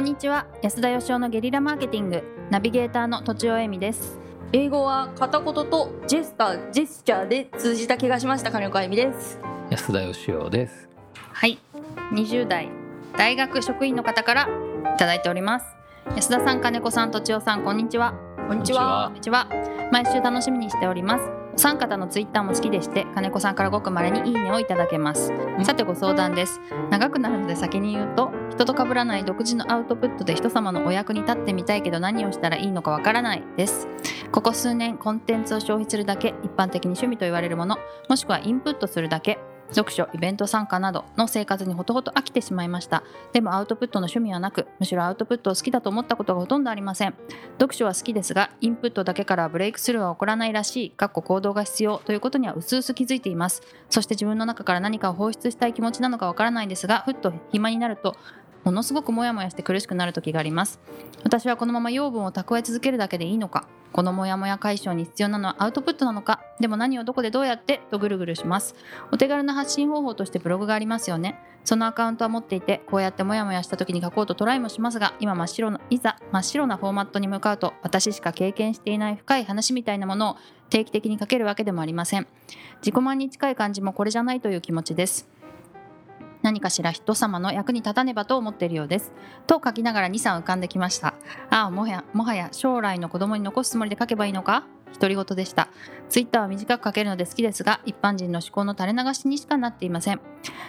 んにちは。安田義雄のゲリラマーケティング。ナビゲーターのとちおえみです。英語は片言とジェスタージェスチャーで通じた気がしました金岡恵美です。安田義雄です。はい。20代大学職員の方からいただいております。安田さん金子さんとちおさんこんにちは。こんにちこは。こんにちは。毎週楽しみにしております。お三方のツイッターも好きでして金子さんからごくまれにいいねをいただけます。さてご相談です。長くなるので先に言うと人と被らない独自のアウトプットで人様のお役に立ってみたいけど何をしたらいいのかわからないです。ここ数年コンテンツを消費するだけ一般的に趣味と言われるものもしくはインプットするだけ読書イベント参加などの生活にほとほと飽きてしまいました。でもアウトプットの趣味はなくむしろアウトプットを好きだと思ったことがほとんどありません。読書は好きですがインプットだけからブレイクスルーは起こらないらしいかっこ行動が必要ということにはうすうす気づいています。そして自分の中から何かを放出したい気持ちなのかわからないですがふっと暇になるとものすごくモヤモヤして苦しくなる時があります。私はこのまま養分を蓄え続けるだけでいいのか。このモヤモヤ解消に必要なのはアウトプットなのか。でも何をどこでどうやって？とぐるぐるします。お手軽な発信方法としてブログがありますよね。そのアカウントは持っていてこうやってモヤモヤした時に書こうとトライもしますが今真っ白ないざ真っ白なフォーマットに向かうと私しか経験していない深い話みたいなものを定期的に書けるわけでもありません。自己満に近い感じもこれじゃないという気持ちです。何かしら人様の役に立たねばと思っているようです。と書きながら2、3浮かんできました。ああ、もはや、もはや将来の子供に残すつもりで書けばいいのか？独り言でした。ツイッターは短く書けるので好きですが、一般人の思考の垂れ流しにしかなっていません。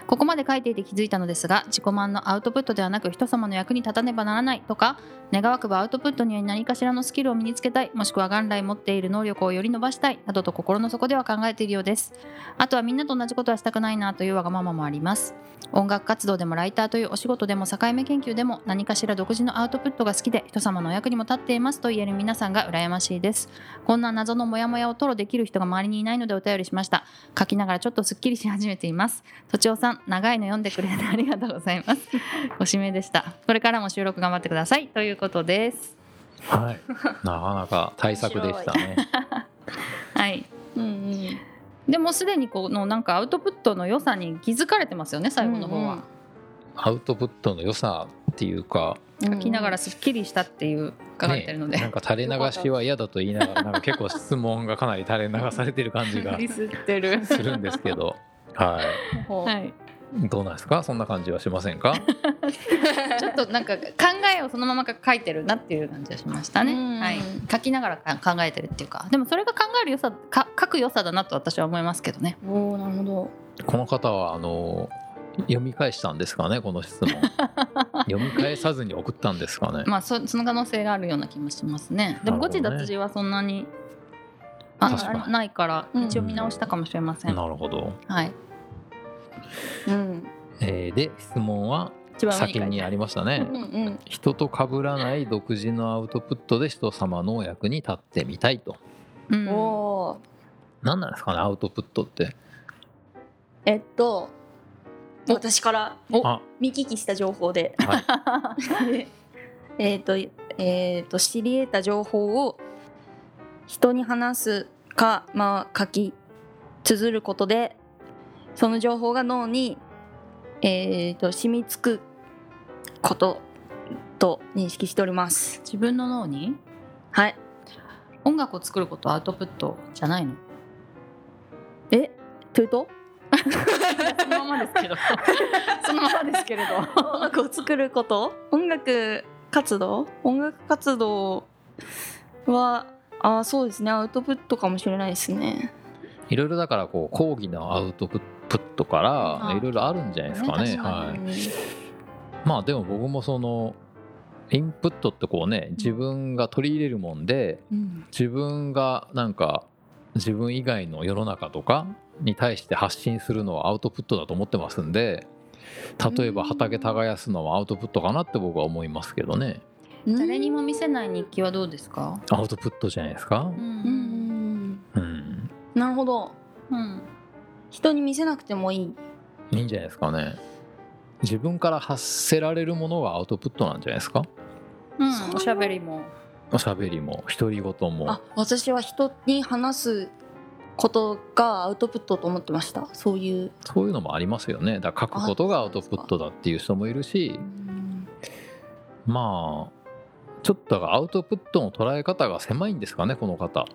ここまで書いていて気づいたのですが、自己満のアウトプットではなく人様の役に立たねばならないとか、願わくばアウトプットには何かしらのスキルを身につけたい、もしくは元来持っている能力をより伸ばしたい、などと心の底では考えているようです。あとはみんなと同じことはしたくないなというわがままもあります。音楽活動でもライターというお仕事でも境目研究でも何かしら独自のアウトプットが好きで人様のお役にも立っていますと言える皆さんが羨ましいですこんな謎のモヤモヤを吐露できる人が周りにいないのでお便りしました。書きながらちょっとすっきりし始めています。とちおさん長いの読んでくれてありがとうございます。ご指名でした。これからも収録頑張ってください。ということです。はい。なかなか対策でしたね。はい。うんうん。でもすでにこのなんかアウトプットの良さに気づかれてますよね最後の方は、アウトプットの良さっていうか、書きながらすっきりしたっていう書かれてるので、ねなんか垂れ流しは嫌だと言いながら、なんか結構質問がかなり垂れ流されてる感じがディスってるするんですけど、はほうはいい。どうなんですか？そんな感じはしませんか？ちょっとなんか考えをそのまま書いてるなっていう感じがしましたね。うんはい、書きながらか考えてるっていうか、でもそれが考える良さ、か書く良さだなと私は思いますけどね。おーなるほどこの方はあの読み返したんですかねこの質問。読み返さずに送ったんですかね。まあそその可能性があるような気もしますね。でも誤字脱字はそんなにあ確かないからうん一応見直したかもしれません。なるほど。はい。うんえーで質問は先にありましたね。うんうん人と被らない独自のアウトプットで人様のお役に立ってみたいと。うんおー何なんですかねアウトプットって。えっと私から見聞きした情報で。はい。えっとえっと知り得た情報を人に話すかまあ書き綴ることでその情報が脳にえっと染みつくことと認識しております。自分の脳に？はい。音楽を作ることはアウトプットじゃないの？え？というと？そのままですけど。そのままですけれど。音楽を作ること？音楽活動？音楽活動はあーそうですねアウトプットかもしれないですねいろいろだからこう講義のアウトプットからあいろいろあるんじゃないですかね。ねはい。うんまあでも僕もそのインプットってこうね自分が取り入れるもんでうん自分がなんか自分以外の世の中とかに対して発信するのはアウトプットだと思ってますんで例えば畑耕すのはアウトプットかなって僕は思いますけどね誰にも見せない日記はどうですか？アウトプットじゃないですか？う。うんうんなるほどうん。人に見せなくてもいいいいんじゃないですかね。自分から発せられるものがアウトプットなんじゃないですか？うんおしゃべりも。おしゃべりも独り言も。あ私は人に話すことがアウトプットと思ってました。そういう。そういうのもありますよね。だから書くことがアウトプットだっていう人もいるし。まあちょっとだからアウトプットの捉え方が狭いんですかねこの方。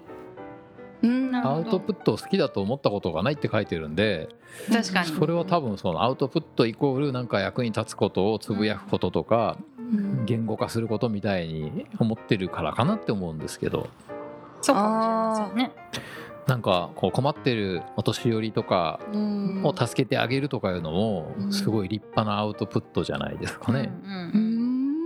アウトプットを好きだと思ったことがないって書いてるんで確かに。それは多分そのアウトプットイコールなんか役に立つことをつぶやくこととかうん言語化することみたいに思ってるからかなって思うんですけど。そうかもしれませんね。なんかこう困ってるお年寄りとかうん。を助けてあげるとかいうのもうん。すごい立派なアウトプットじゃないですかね。うん。うん。ううん。ん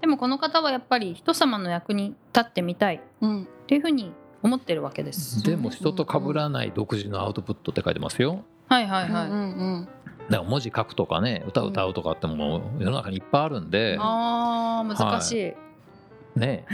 でもこの方はやっぱり人様の役に立ってみたい。っうん。ていうふうに思ってるわけです。でも人と被らない独自のアウトプットって書いてますよ。はいはいはい、うんうんだから文字書くとかね歌歌うとかってもう世の中にいっぱいあるんで、あー難しい、ね。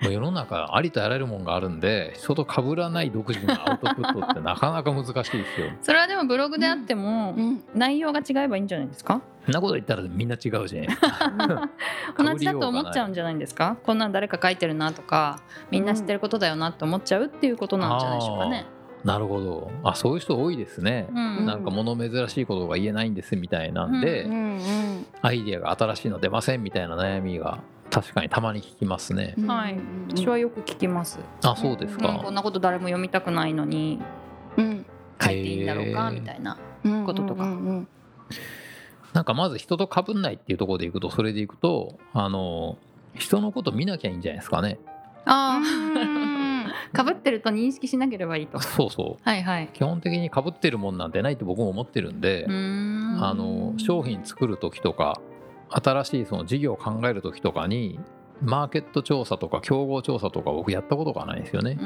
もう世の中ありとあらゆるもんがあるんで人と被らない独自のアウトプットってなかなか難しいですよ。それはでもブログであってもうん。内容が違えばいいんじゃないですか？そんなこと言ったらみんな違うじゃないですか。同じだと思っちゃうんじゃないんですか？こんなん誰か書いてるなとかみんな知ってることだよなって思っちゃうっていうことなんじゃないでしょうかね。なるほど。あそういう人多いですね。うん。なんか物珍しいことが言えないんですみたいなんで、うんうん。アイデアが新しいの出ませんみたいな悩みが確かにたまに聞きますね。うん。はい。私はよく聞きます、あそうですうん。か。こんなこと誰も読みたくないのにうん。書いていいんだろうかみたいな。うんこととか。うんうんなんかまず人と被んないっていうところでいくとそれでいくとあの人のこと見なきゃいいんじゃないですかね。あうん。あかぶってると認識しなければいいと。そうそう。はいはい。基本的に被ってるもんなんてないって僕も思ってるんで、あの商品作る時とか新しいその事業を考える時とかにマーケット調査とか競合調査とか僕やったことがないんですよね。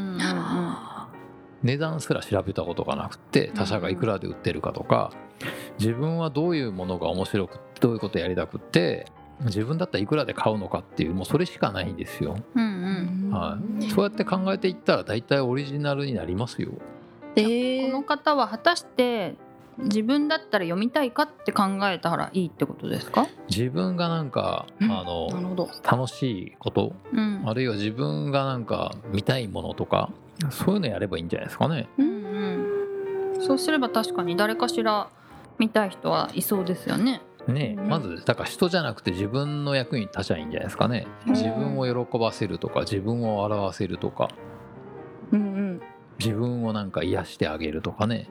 値段すら調べたことがなくて他社がいくらで売ってるかとか自分はどういうものが面白くってどういうことやりたくって自分だったらいくらで買うのかっていうもうそれしかないんですよ。うんうんはい、そうやって考えていったら大体オリジナルになりますよ。えこの方は果たして自分だったら読みたいかって考えたらいいってことですか？自分がなんか、うんあのなるほど楽しいことうんあるいは自分がなんか見たいものとかそういうのやればいいんじゃないですかね。うんうん。そうすれば確かに誰かしら見たい人はいそうですよね。ねうんまずだから人じゃなくて自分の役に立ちゃいいんじゃないですかね。うん自分を喜ばせるとか自分を笑わせるとかうんうん自分をなんか癒してあげるとかね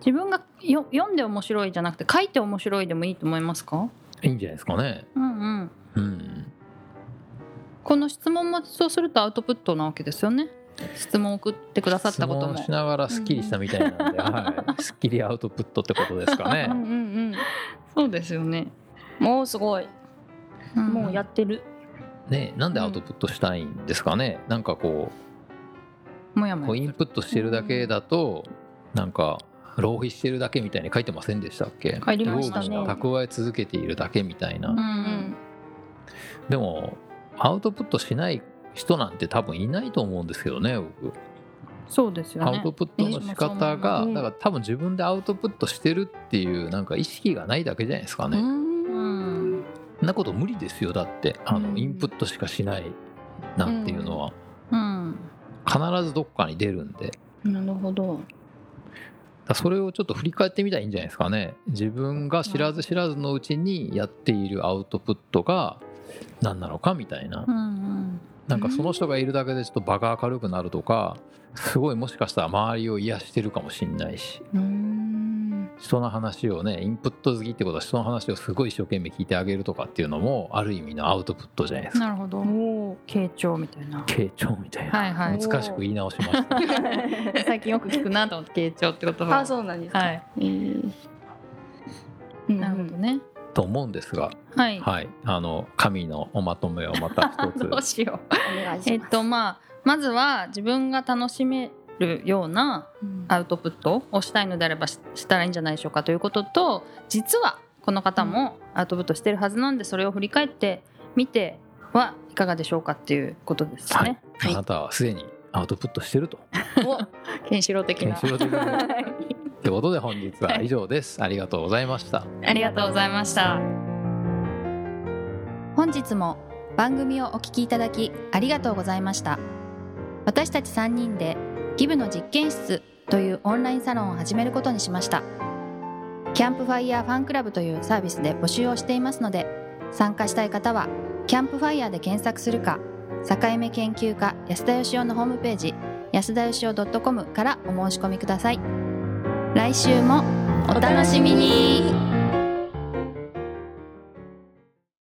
自分がよ読んで面白いじゃなくて書いて面白いでもいいと思いますか？いいんじゃないですかね。うんうん。うん、この質問もそうするとアウトプットなわけですよね。質問を送ってくださったことも。質問し。ながらすっきりしたみたいなんで、はい、すっきりアウトプットってことですかうんうね。ん。そうですよね。うんもうすごい。うん。もうやってる。ねなんでアウトプットしたいんですかね？なんかこもやもやうこうインプットしてるだけだとなんか浪費してるだけみたいに書いてませんでしたっけ？書いてましたね。蓄え続けているだけみたいな、うんうん。でもアウトプットしない人なんて多分いないと思うんですけどね僕。そうですよね。アウト。プットの仕方が、うん。だから多分自分でアウトプットしてるっていうなんか意識がないだけじゃないですかね、ん。なこと無理ですよだって。あの、うん。インプットしかしないなんていうのは、うん。必ずどっかに出るんで。なるほど。それをちょっと振り返ってみたらいいんじゃないですかね。自分が知らず知らずのうちにやっているアウトプットが何なのかみたいなうんうん。なんかその人がいるだけでちょっと場が明るくなるとかすごいもしかしたら周りを癒してるかもしんないしうん人の話をねインプット好きってことは人の話をすごい一生懸命聞いてあげるとかっていうのもある意味のアウトプットじゃないですかなるほど。お傾聴みたいな。傾聴みたいな、はいはい。難しく言い直しましたー 最近よく聞くなと思って傾聴って言葉。あそうなんですかはい。えーうんなるほどね。と思うんですがはい。はい。あの神のおまとめをまた一つ。どうしよう。お願いします。えっとまあまずは自分が楽しめるようなうん。アウトプットをしたいのであればししたらいいんじゃないでしょうかということと実はこの方もアウトプットしてるはずなんでそれを振り返ってみてはいかがでしょうかっていうことですはい。ね。あなたはすでにアウトプットしてると。おケンシロウ的な。ケンシロウ的な。はいってことで本日は以上です。ありがとうございました。ありがとうございました。本日も番組をお聞きいただきありがとうございました。私たち3人で give の実験室というオンラインサロンを始めることにしました。キャンプファイヤーファンクラブというサービスで募集をしていますので参加したい方はキャンプファイヤーで検索するか境目研究家安田佳生のホームページ安田義雄 .com からお申し込みください来週もお楽しみに。